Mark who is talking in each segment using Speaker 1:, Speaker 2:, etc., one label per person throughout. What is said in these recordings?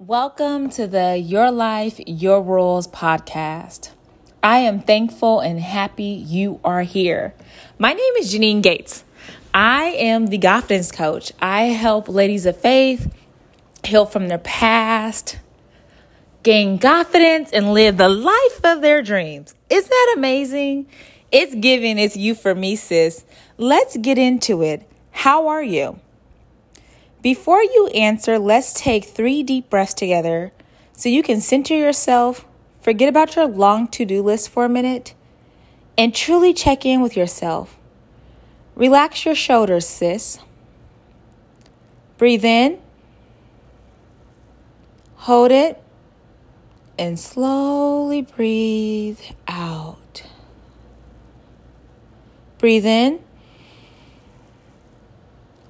Speaker 1: Welcome to the Your Life, Your Rules podcast. I am thankful and happy you are here. My name is Janine Gates. I am the confidence coach. I help ladies of faith heal from their past, gain confidence, and live the life of their dreams. Isn't that amazing? It's giving, it's you for me, sis. Let's get into it. How are you? Before you answer, let's take three deep breaths together so you can center yourself, forget about your long to do list for a minute, and truly check in with yourself. Relax your shoulders, sis. Breathe in, hold it, and slowly breathe out. Breathe in,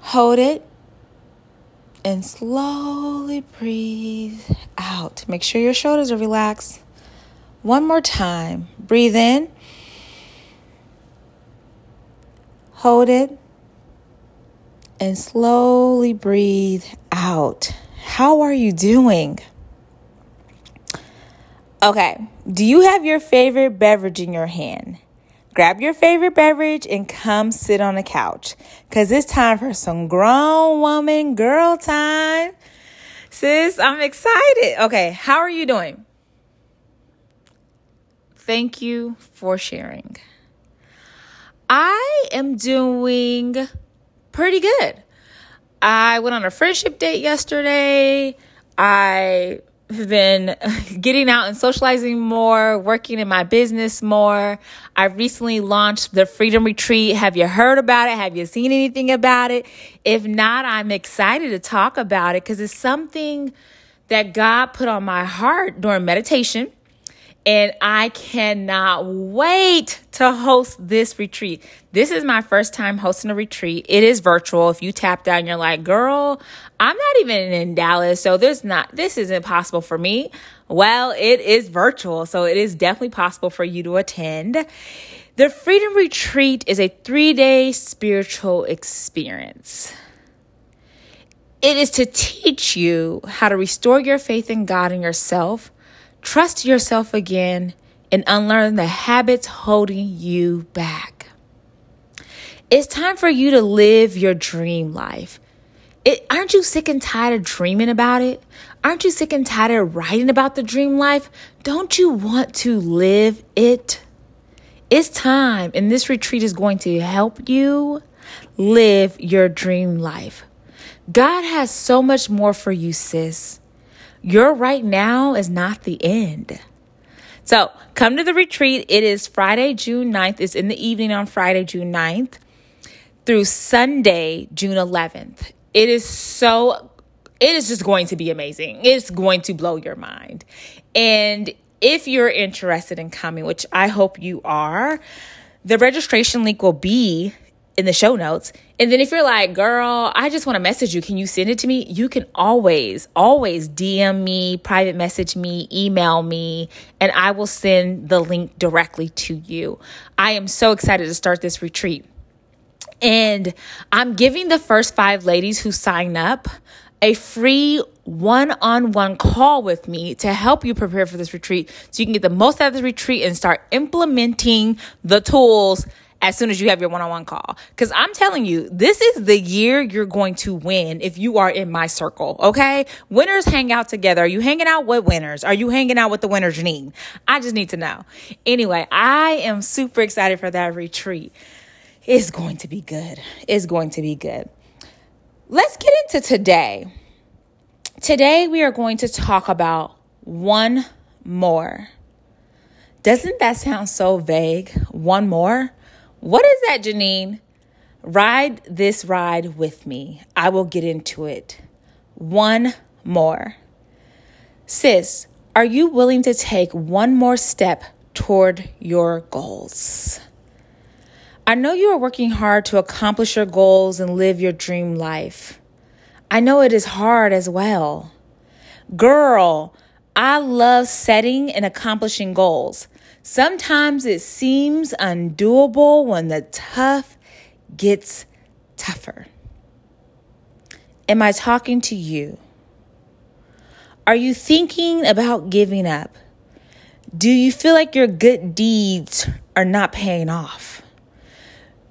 Speaker 1: hold it and slowly breathe out. Make sure your shoulders are relaxed. One more time. Breathe in. Hold it. And slowly breathe out. How are you doing? Okay, do you have your favorite beverage in your hand? Grab your favorite beverage and come sit on the couch because it's time for some grown woman girl time. Sis, I'm excited. Okay, how are you doing? Thank you for sharing. I am doing pretty good. I went on a friendship date yesterday. I been getting out and socializing more, working in my business more. I recently launched the Freedom Retreat. Have you heard about it? Have you seen anything about it? If not, I'm excited to talk about it because it's something that God put on my heart during meditation and I cannot wait to host this retreat. This is my first time hosting a retreat. It is virtual. If you tap down, you're like, girl, I'm not even in Dallas, so there's not, this isn't possible for me. Well, it is virtual, so it is definitely possible for you to attend. The Freedom Retreat is a three day spiritual experience. It is to teach you how to restore your faith in God and yourself Trust yourself again and unlearn the habits holding you back. It's time for you to live your dream life. It, aren't you sick and tired of dreaming about it? Aren't you sick and tired of writing about the dream life? Don't you want to live it? It's time, and this retreat is going to help you live your dream life. God has so much more for you, sis. Your right now is not the end. So come to the retreat. It is Friday, June 9th. It's in the evening on Friday, June 9th through Sunday, June 11th. It is so, it is just going to be amazing. It's going to blow your mind. And if you're interested in coming, which I hope you are, the registration link will be in the show notes. And then if you're like, girl, I just want to message you, can you send it to me? You can always, always DM me, private message me, email me, and I will send the link directly to you. I am so excited to start this retreat. And I'm giving the first five ladies who sign up a free one on one call with me to help you prepare for this retreat so you can get the most out of the retreat and start implementing the tools as soon as you have your one on one call. Because I'm telling you, this is the year you're going to win if you are in my circle, okay? Winners hang out together. Are you hanging out with winners? Are you hanging out with the winners, Janine? I just need to know. Anyway, I am super excited for that retreat. It's going to be good. It's going to be good. Let's get into today. Today, we are going to talk about one more. Doesn't that sound so vague? One more? What is that, Janine? Ride this ride with me. I will get into it. One more. Sis, are you willing to take one more step toward your goals? I know you are working hard to accomplish your goals and live your dream life. I know it is hard as well. Girl, I love setting and accomplishing goals. Sometimes it seems undoable when the tough gets tougher. Am I talking to you? Are you thinking about giving up? Do you feel like your good deeds are not paying off?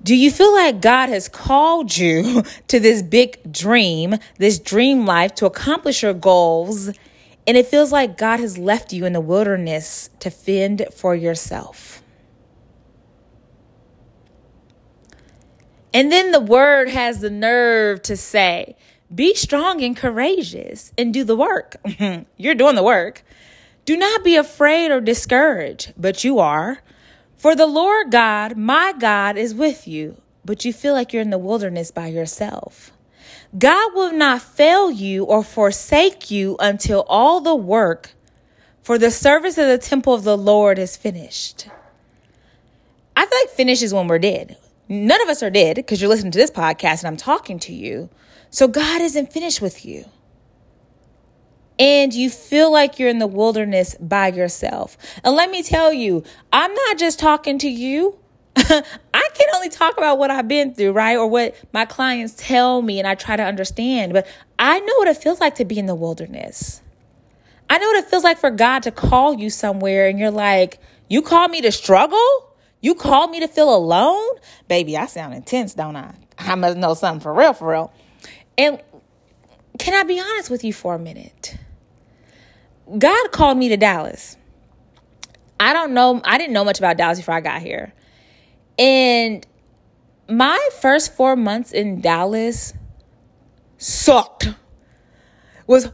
Speaker 1: Do you feel like God has called you to this big dream, this dream life to accomplish your goals, and it feels like God has left you in the wilderness to fend for yourself? And then the word has the nerve to say, be strong and courageous and do the work. You're doing the work. Do not be afraid or discouraged, but you are. For the Lord God, my God, is with you, but you feel like you're in the wilderness by yourself. God will not fail you or forsake you until all the work for the service of the temple of the Lord is finished. I feel like finish is when we're dead. None of us are dead because you're listening to this podcast and I'm talking to you. So God isn't finished with you and you feel like you're in the wilderness by yourself. And let me tell you, I'm not just talking to you. I can only talk about what I've been through, right? Or what my clients tell me and I try to understand. But I know what it feels like to be in the wilderness. I know what it feels like for God to call you somewhere and you're like, you call me to struggle? You call me to feel alone? Baby, I sound intense, don't I? I must know something for real, for real. And can I be honest with you for a minute? God called me to Dallas. I don't know, I didn't know much about Dallas before I got here. And my first four months in Dallas sucked. Was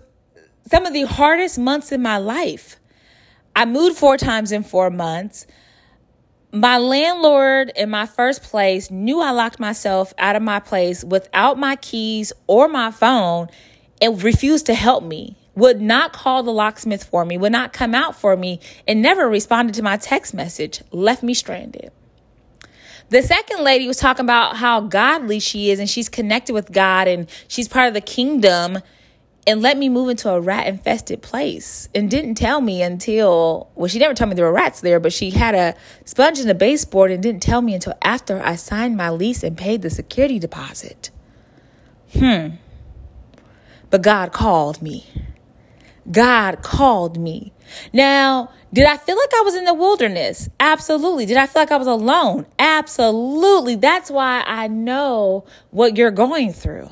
Speaker 1: some of the hardest months in my life. I moved four times in four months. My landlord in my first place knew I locked myself out of my place without my keys or my phone and refused to help me would not call the locksmith for me, would not come out for me, and never responded to my text message, left me stranded. The second lady was talking about how godly she is and she's connected with God and she's part of the kingdom and let me move into a rat infested place and didn't tell me until well she never told me there were rats there but she had a sponge in the baseboard and didn't tell me until after I signed my lease and paid the security deposit. Hmm. But God called me. God called me. Now, did I feel like I was in the wilderness? Absolutely. Did I feel like I was alone? Absolutely. That's why I know what you're going through.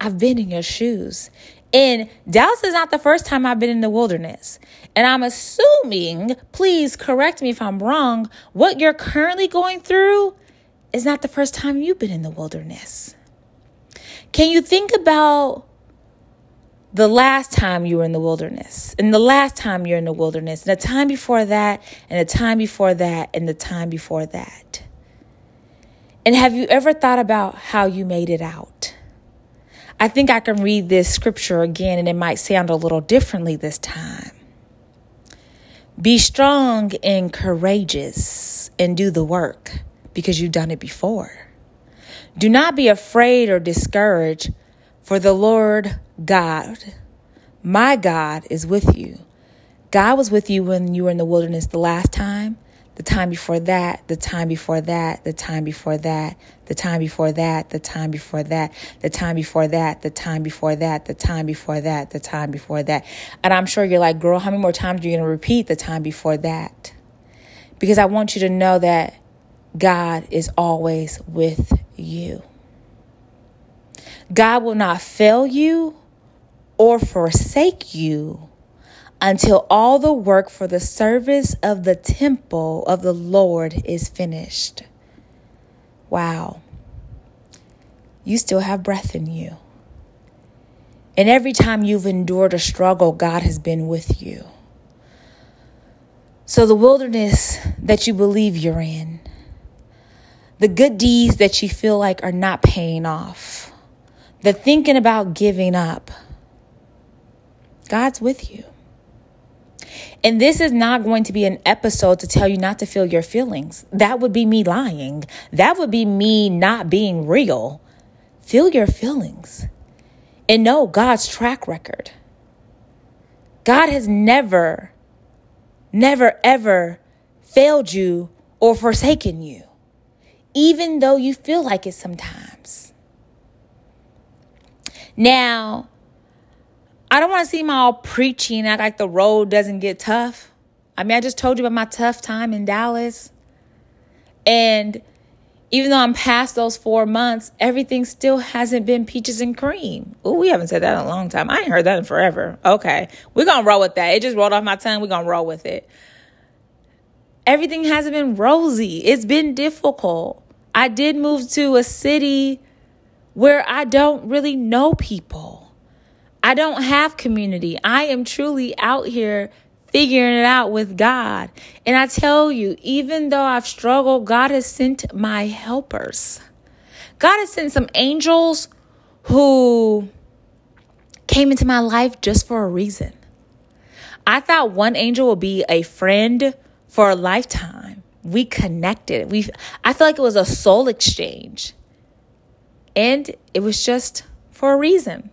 Speaker 1: I've been in your shoes. And Dallas is not the first time I've been in the wilderness. And I'm assuming, please correct me if I'm wrong, what you're currently going through is not the first time you've been in the wilderness. Can you think about the last time you were in the wilderness, and the last time you're in the wilderness, and the time before that, and the time before that, and the time before that. And have you ever thought about how you made it out? I think I can read this scripture again, and it might sound a little differently this time. Be strong and courageous and do the work because you've done it before. Do not be afraid or discouraged, for the Lord God, my God, is with you. God was with you when you were in the wilderness the last time, the time before that, the time before that, the time before that, the time before that, the time before that, the time before that, the time before that, the time before that, the time before that. And I'm sure you're like, girl, how many more times are you going to repeat the time before that? Because I want you to know that God is always with you. God will not fail you or forsake you until all the work for the service of the temple of the Lord is finished. Wow. You still have breath in you. And every time you've endured a struggle, God has been with you. So, the wilderness that you believe you're in, the good deeds that you feel like are not paying off, the thinking about giving up, God's with you. And this is not going to be an episode to tell you not to feel your feelings. That would be me lying. That would be me not being real. Feel your feelings and know God's track record. God has never, never, ever failed you or forsaken you, even though you feel like it sometimes. Now, I don't want to seem all preachy and act like the road doesn't get tough. I mean, I just told you about my tough time in Dallas. And even though I'm past those four months, everything still hasn't been peaches and cream. Oh, we haven't said that in a long time. I ain't heard that in forever. Okay. We're going to roll with that. It just rolled off my tongue. We're going to roll with it. Everything hasn't been rosy. It's been difficult. I did move to a city where I don't really know people. I don't have community. I am truly out here figuring it out with God. And I tell you, even though I've struggled, God has sent my helpers. God has sent some angels who came into my life just for a reason. I thought one angel would be a friend for a lifetime. We connected. We I feel like it was a soul exchange. And it was just for a reason.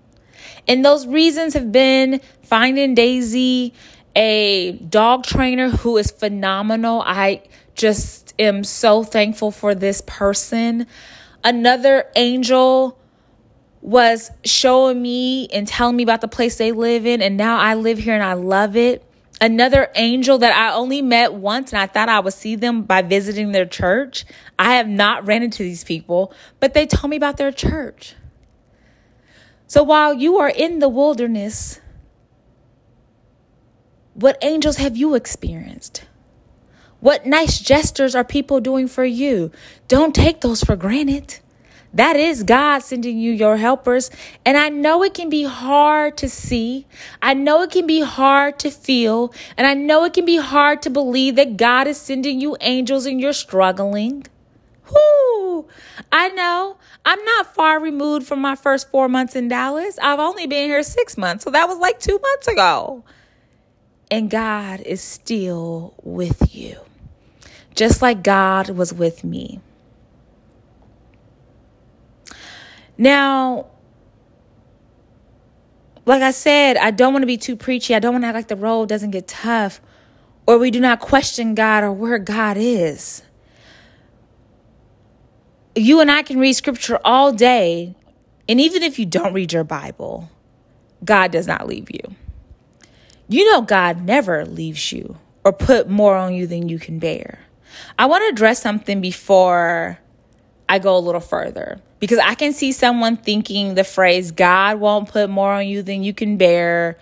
Speaker 1: And those reasons have been finding Daisy a dog trainer who is phenomenal. I just am so thankful for this person. Another angel was showing me and telling me about the place they live in, and now I live here and I love it. Another angel that I only met once and I thought I would see them by visiting their church. I have not ran into these people, but they told me about their church. So while you are in the wilderness, what angels have you experienced? What nice gestures are people doing for you? Don't take those for granted. That is God sending you your helpers. And I know it can be hard to see. I know it can be hard to feel. And I know it can be hard to believe that God is sending you angels and you're struggling. Whoo! I know. I'm not far removed from my first four months in Dallas. I've only been here six months. So that was like two months ago. And God is still with you, just like God was with me. Now, like I said, I don't want to be too preachy. I don't want to act like the road doesn't get tough or we do not question God or where God is you and I can read scripture all day. And even if you don't read your Bible, God does not leave you. You know, God never leaves you or put more on you than you can bear. I want to address something before I go a little further because I can see someone thinking the phrase, God won't put more on you than you can bear,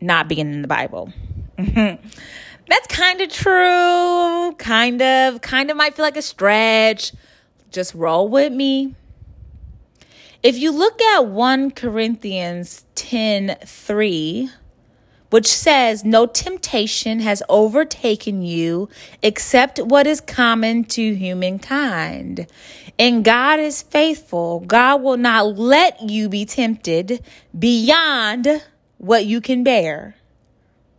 Speaker 1: not being in the Bible. That's kind of true. Kind of. Kind of might feel like a stretch. Just roll with me. If you look at 1 Corinthians 10 3, which says, No temptation has overtaken you except what is common to humankind. And God is faithful. God will not let you be tempted beyond what you can bear.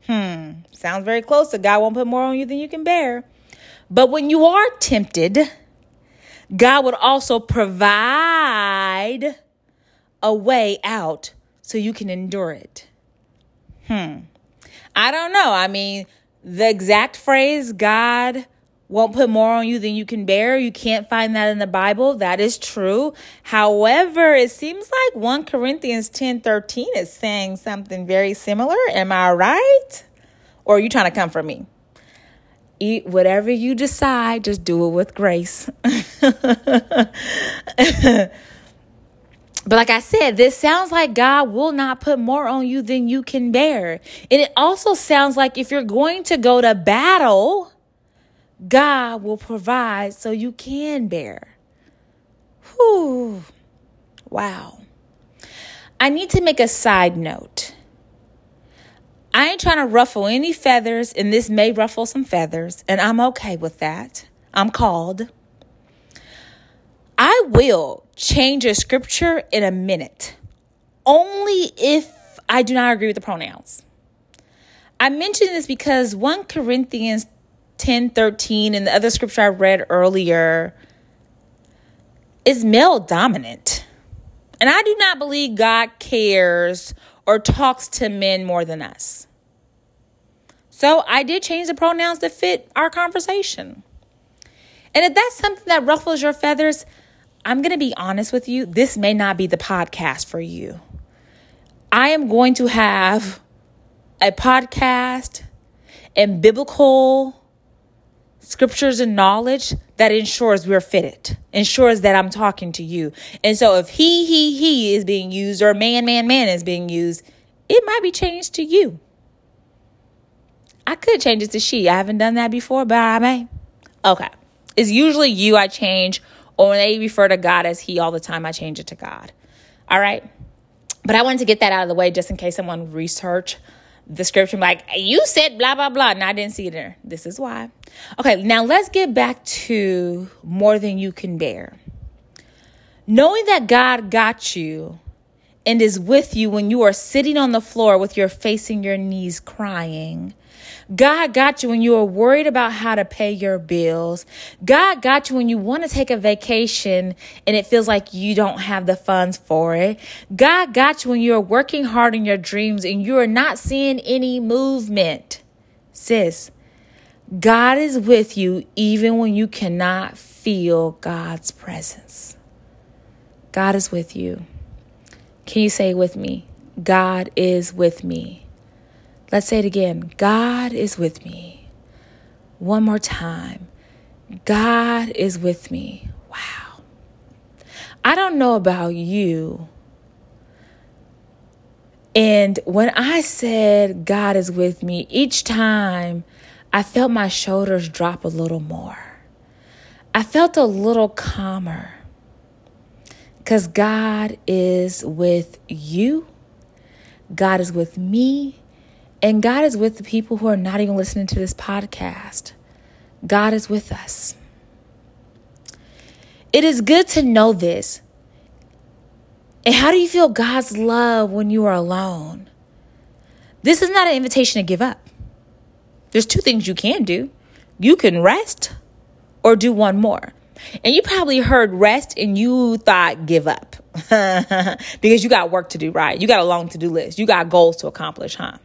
Speaker 1: Hmm, sounds very close to God won't put more on you than you can bear. But when you are tempted, God would also provide a way out so you can endure it. Hmm. I don't know. I mean, the exact phrase, God won't put more on you than you can bear. You can't find that in the Bible. That is true. However, it seems like 1 Corinthians 10 13 is saying something very similar. Am I right? Or are you trying to come for me? Eat whatever you decide, just do it with grace. but like I said, this sounds like God will not put more on you than you can bear. And it also sounds like if you're going to go to battle, God will provide so you can bear. Whew. Wow. I need to make a side note. I ain't trying to ruffle any feathers, and this may ruffle some feathers, and I'm okay with that. I'm called. I will change a scripture in a minute, only if I do not agree with the pronouns. I mention this because 1 Corinthians 10 13 and the other scripture I read earlier is male dominant. And I do not believe God cares or talks to men more than us. So I did change the pronouns to fit our conversation. And if that's something that ruffles your feathers, I'm going to be honest with you, this may not be the podcast for you. I am going to have a podcast and biblical scriptures and knowledge that ensures we're fitted, ensures that I'm talking to you. And so if he, he, he is being used or man, man, man is being used, it might be changed to you. I could change it to she. I haven't done that before, but I may. Okay. It's usually you I change, or when they refer to God as he all the time, I change it to God. All right. But I wanted to get that out of the way just in case someone research the scripture like you said blah blah blah and i didn't see it there this is why okay now let's get back to more than you can bear knowing that god got you and is with you when you are sitting on the floor with your facing your knees crying God got you when you are worried about how to pay your bills. God got you when you want to take a vacation and it feels like you don't have the funds for it. God got you when you are working hard on your dreams and you are not seeing any movement. Sis, God is with you even when you cannot feel God's presence. God is with you. Can you say with me? God is with me. Let's say it again God is with me. One more time. God is with me. Wow. I don't know about you. And when I said God is with me, each time I felt my shoulders drop a little more. I felt a little calmer because God is with you, God is with me, and God is with the people who are not even listening to this podcast. God is with us. It is good to know this. And how do you feel God's love when you are alone? This is not an invitation to give up. There's two things you can do you can rest or do one more. And you probably heard rest and you thought give up because you got work to do, right? You got a long to do list. You got goals to accomplish, huh?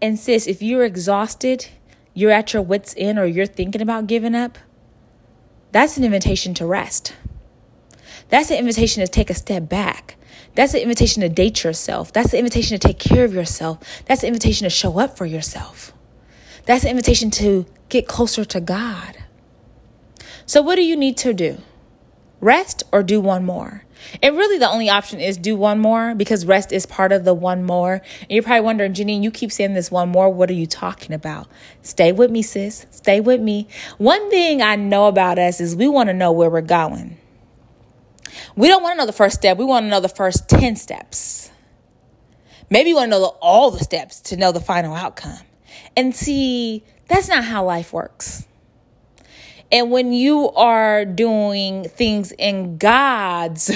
Speaker 1: And sis, if you're exhausted, you're at your wits' end, or you're thinking about giving up, that's an invitation to rest. That's an invitation to take a step back. That's an invitation to date yourself. That's an invitation to take care of yourself. That's an invitation to show up for yourself. That's an invitation to get closer to God. So, what do you need to do? Rest or do one more? And really, the only option is do one more because rest is part of the one more. And you're probably wondering, Janine, you keep saying this one more. What are you talking about? Stay with me, sis. Stay with me. One thing I know about us is we want to know where we're going. We don't want to know the first step, we want to know the first 10 steps. Maybe you want to know all the steps to know the final outcome. And see, that's not how life works. And when you are doing things in God's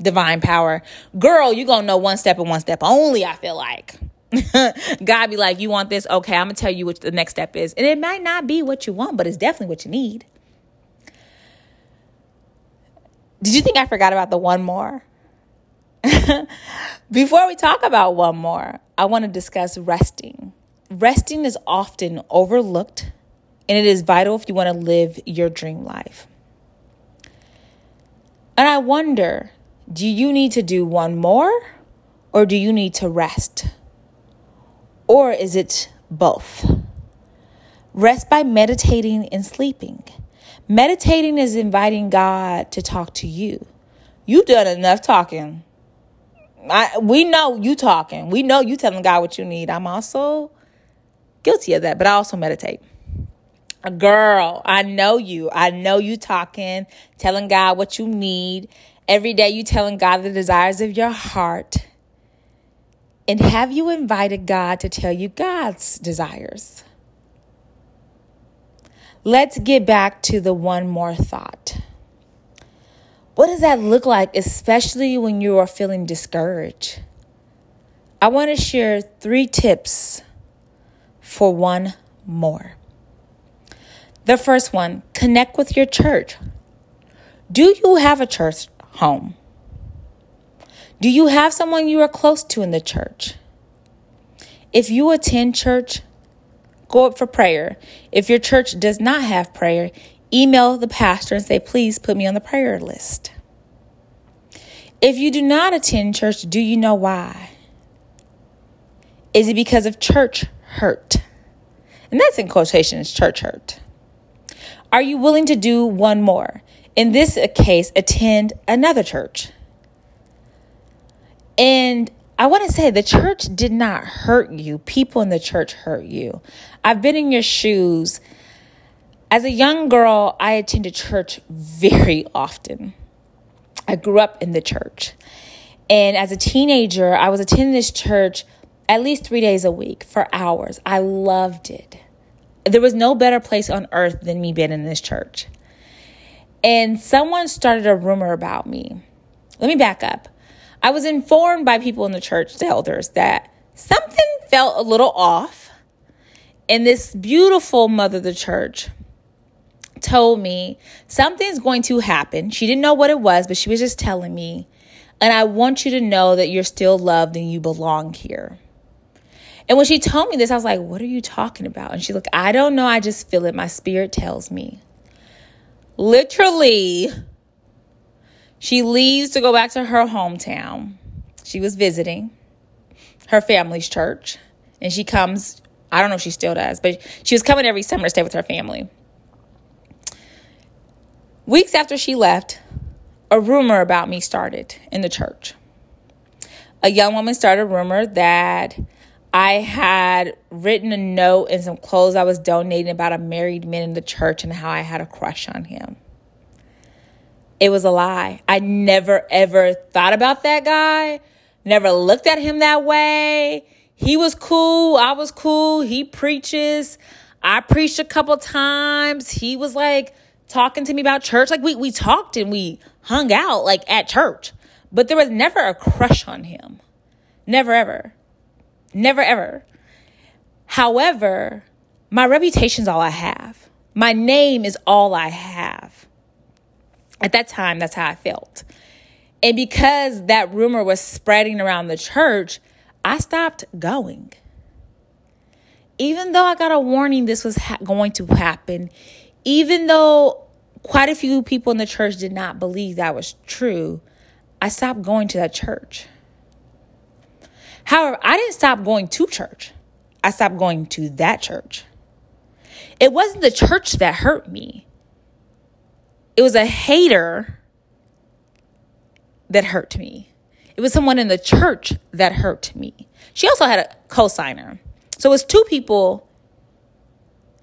Speaker 1: divine power, girl, you're going to know one step and one step only, I feel like. God be like, you want this? Okay, I'm going to tell you what the next step is. And it might not be what you want, but it's definitely what you need. Did you think I forgot about the one more? Before we talk about one more, I want to discuss resting. Resting is often overlooked and it is vital if you want to live your dream life. And I wonder do you need to do one more or do you need to rest? Or is it both? Rest by meditating and sleeping. Meditating is inviting God to talk to you. You've done enough talking. I, we know you talking. We know you telling God what you need. I'm also guilty of that, but I also meditate. Girl, I know you. I know you talking, telling God what you need. Every day you telling God the desires of your heart. And have you invited God to tell you God's desires? Let's get back to the one more thought. What does that look like, especially when you are feeling discouraged? I want to share three tips for one more. The first one connect with your church. Do you have a church home? Do you have someone you are close to in the church? If you attend church, go up for prayer. If your church does not have prayer, email the pastor and say, please put me on the prayer list. If you do not attend church, do you know why? Is it because of church hurt? And that's in quotations, church hurt. Are you willing to do one more? In this case, attend another church. And I want to say the church did not hurt you. People in the church hurt you. I've been in your shoes. As a young girl, I attended church very often. I grew up in the church. And as a teenager, I was attending this church at least three days a week for hours. I loved it. There was no better place on earth than me being in this church. And someone started a rumor about me. Let me back up. I was informed by people in the church, the elders, that something felt a little off. And this beautiful mother of the church told me something's going to happen. She didn't know what it was, but she was just telling me. And I want you to know that you're still loved and you belong here. And when she told me this, I was like, What are you talking about? And she's like, I don't know. I just feel it. My spirit tells me. Literally, she leaves to go back to her hometown. She was visiting her family's church. And she comes, I don't know if she still does, but she was coming every summer to stay with her family. Weeks after she left, a rumor about me started in the church. A young woman started a rumor that I had written a note and some clothes I was donating about a married man in the church and how I had a crush on him. It was a lie. I never ever thought about that guy, never looked at him that way. He was cool. I was cool. He preaches. I preached a couple times. He was like talking to me about church. Like we, we talked and we hung out like at church, but there was never a crush on him. Never ever. Never ever. However, my reputation's all I have. My name is all I have. At that time, that's how I felt. And because that rumor was spreading around the church, I stopped going. Even though I got a warning this was ha- going to happen, even though quite a few people in the church did not believe that was true, I stopped going to that church. However, I didn't stop going to church. I stopped going to that church. It wasn't the church that hurt me. It was a hater that hurt me. It was someone in the church that hurt me. She also had a co-signer. So it was two people.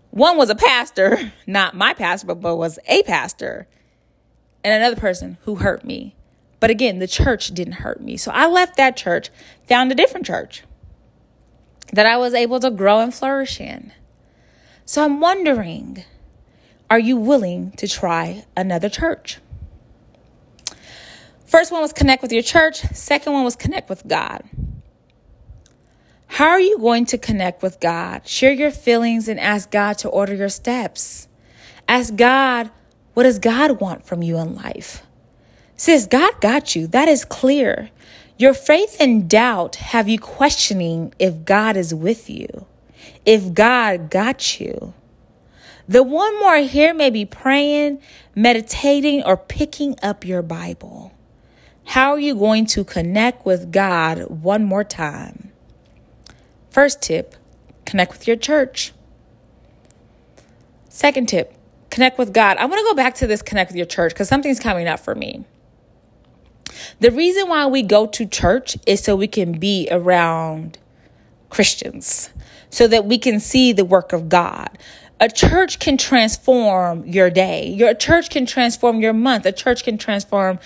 Speaker 1: One was a pastor, not my pastor, but was a pastor, and another person who hurt me. But again, the church didn't hurt me. So I left that church, found a different church that I was able to grow and flourish in. So I'm wondering are you willing to try another church? First one was connect with your church, second one was connect with God. How are you going to connect with God? Share your feelings and ask God to order your steps. Ask God, what does God want from you in life? Sis, God got you. That is clear. Your faith and doubt have you questioning if God is with you, if God got you. The one more here may be praying, meditating, or picking up your Bible. How are you going to connect with God one more time? First tip connect with your church. Second tip connect with God. I want to go back to this connect with your church because something's coming up for me. The reason why we go to church is so we can be around Christians, so that we can see the work of God. A church can transform your day. Your church can transform your month. A church can transform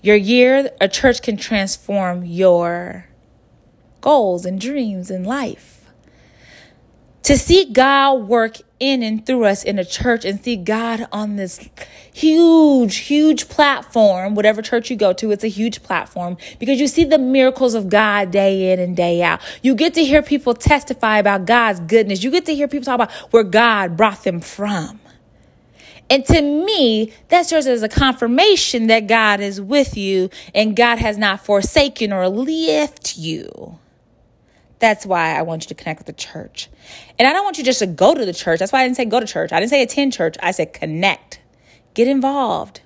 Speaker 1: your year. A church can transform your goals and dreams in life to see God work in and through us in a church and see God on this huge, huge platform, whatever church you go to, it's a huge platform because you see the miracles of God day in and day out. You get to hear people testify about God's goodness. You get to hear people talk about where God brought them from. And to me, that serves as a confirmation that God is with you and God has not forsaken or left you. That's why I want you to connect with the church. And I don't want you just to go to the church. That's why I didn't say go to church. I didn't say attend church. I said connect. Get involved.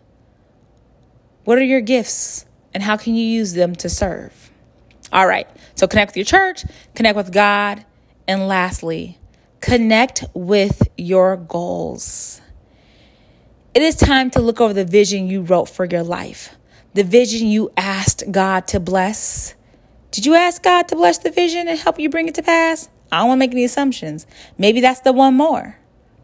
Speaker 1: What are your gifts And how can you use them to serve? All right. So connect with your church, connect with God, and lastly, connect with your goals. It is time to look over the vision you wrote for your life, the vision you asked God to bless. Did you ask God to bless the vision and help you bring it to pass? I don't want to make any assumptions. Maybe that's the one more.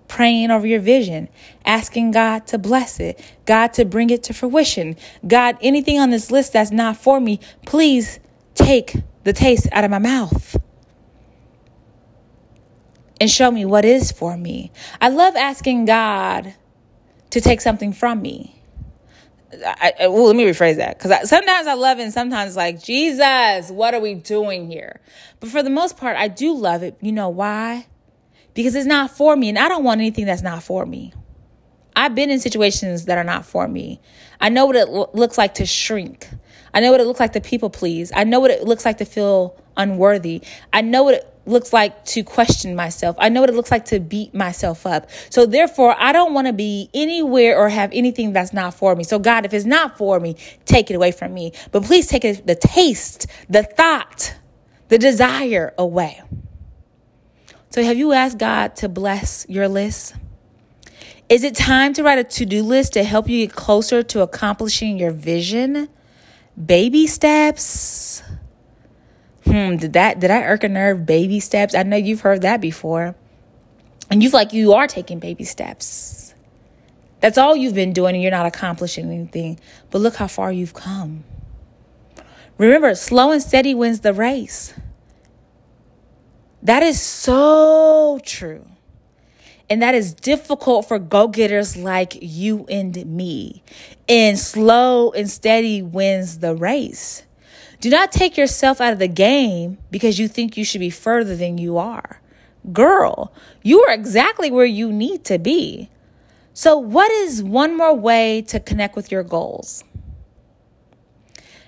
Speaker 1: Praying over your vision, asking God to bless it, God to bring it to fruition. God, anything on this list that's not for me, please take the taste out of my mouth and show me what is for me. I love asking God to take something from me. I, well, let me rephrase that because sometimes I love it and sometimes like, Jesus, what are we doing here? But for the most part, I do love it. You know why? Because it's not for me and I don't want anything that's not for me. I've been in situations that are not for me. I know what it lo- looks like to shrink. I know what it looks like to people please. I know what it looks like to feel unworthy. I know what it looks like to question myself. I know what it looks like to beat myself up. So therefore, I don't want to be anywhere or have anything that's not for me. So God, if it's not for me, take it away from me. But please take it, the taste, the thought, the desire away. So have you asked God to bless your list? Is it time to write a to-do list to help you get closer to accomplishing your vision? Baby steps hmm, did that did I irk a nerve? Baby steps. I know you've heard that before. And you feel like you are taking baby steps. That's all you've been doing and you're not accomplishing anything. But look how far you've come. Remember, slow and steady wins the race. That is so true. And that is difficult for go getters like you and me. And slow and steady wins the race. Do not take yourself out of the game because you think you should be further than you are. Girl, you are exactly where you need to be. So, what is one more way to connect with your goals?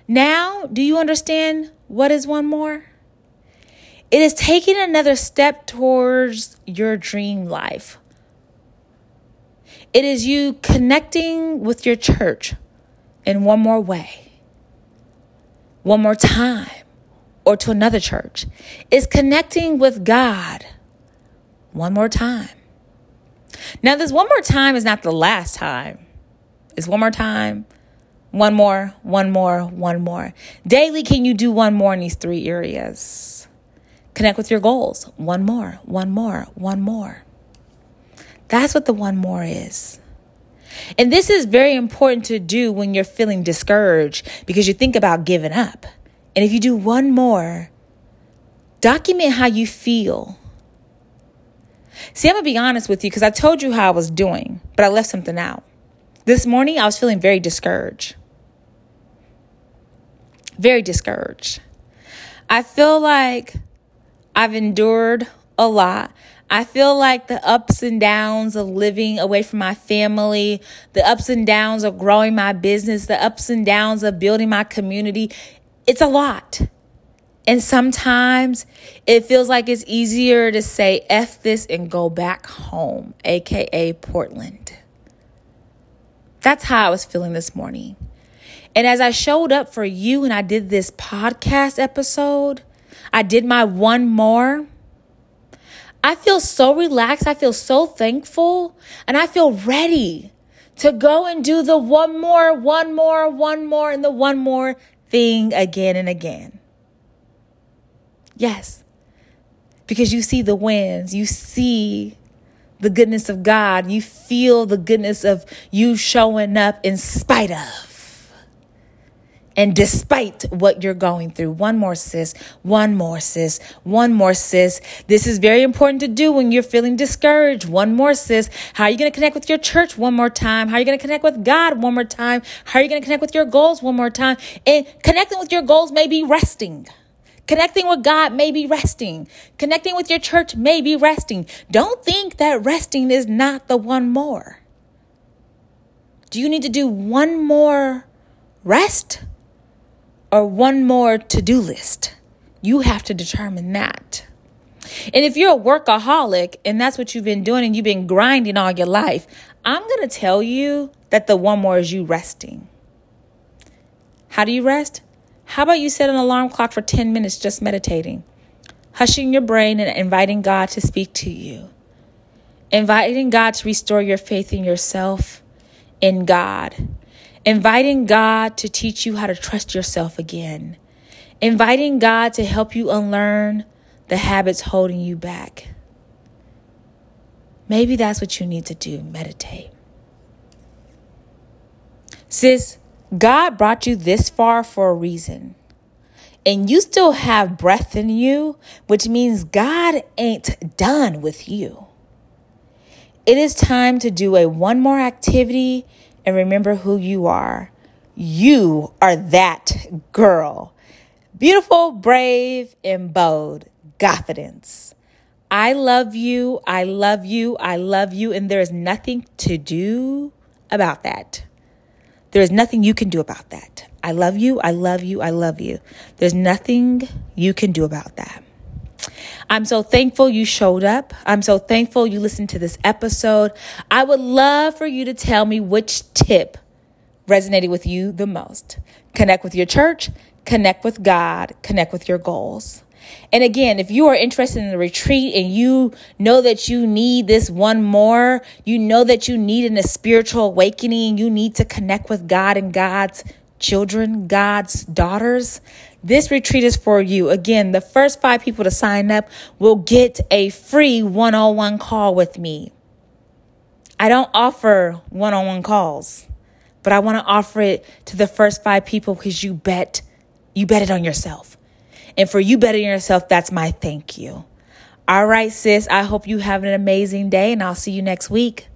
Speaker 1: Now, do you understand what is one more? It is taking another step towards your dream life. It is you connecting with your church in one more way one more time or to another church. It's connecting with God one more time. Now, this one more time is not the last time. It's one more time, one more, one more, one more. Daily, can you do one more in these three areas? Connect with your goals. One more, one more, one more. That's what the one more is. And this is very important to do when you're feeling discouraged because you think about giving up. And if you do one more, document how you feel. See, I'm to be honest with you because I told you how I was doing, but I left something out. This morning, I was feeling very discouraged. Very discouraged. I feel like I've endured a lot. I feel like the ups and downs of living away from my family, the ups and downs of growing my business, the ups and downs of building my community, it's a lot. And sometimes it feels like it's easier to say F this and go back home, aka Portland. That's how I was feeling this morning. And as I showed up for you and I did this podcast episode, I did my one more. I feel so relaxed. I feel so thankful. And I feel ready to go and do the one more, one more, one more, and the one more thing again and again. Yes. Because you see the wins, you see the goodness of God, you feel the goodness of you showing up in spite of. And despite what you're going through, one more sis, one more sis, one more sis. This is very important to do when you're feeling discouraged. One more sis. How are you going to connect with your church one more time? How are you going to connect with God one more time? How are you going to connect with your goals one more time? And connecting with your goals may be resting. Connecting with God may be resting. Connecting with your church may be resting. Don't think that resting is not the one more. Do you need to do one more rest? Or one more to do list. You have to determine that. And if you're a workaholic and that's what you've been doing and you've been grinding all your life, I'm going to tell you that the one more is you resting. How do you rest? How about you set an alarm clock for 10 minutes just meditating, hushing your brain and inviting God to speak to you, inviting God to restore your faith in yourself, in God, inviting God to teach you how to trust yourself again, inviting God to help you unlearn the habits holding you back. Maybe that's what you need to do meditate. Sis, God brought you this far for a reason. And you still have breath in you, which means God ain't done with you. It is time to do a one more activity and remember who you are. You are that girl. Beautiful, brave, and bold. Confidence. I love you. I love you. I love you. And there is nothing to do about that. There is nothing you can do about that. I love you. I love you. I love you. There's nothing you can do about that. I'm so thankful you showed up. I'm so thankful you listened to this episode. I would love for you to tell me which tip resonated with you the most. Connect with your church, connect with God, connect with your goals. And again, if you are interested in a retreat and you know that you need this one more, you know that you need in a spiritual awakening, you need to connect with God and God's children, God's daughters, this retreat is for you. Again, the first five people to sign up will get a free one on one call with me. I don't offer one on one calls, but I want to offer it to the first five people because you bet, you bet it on yourself. And for you betting yourself, that's my thank you. All right, sis, I hope you have an amazing day and I'll see you next week.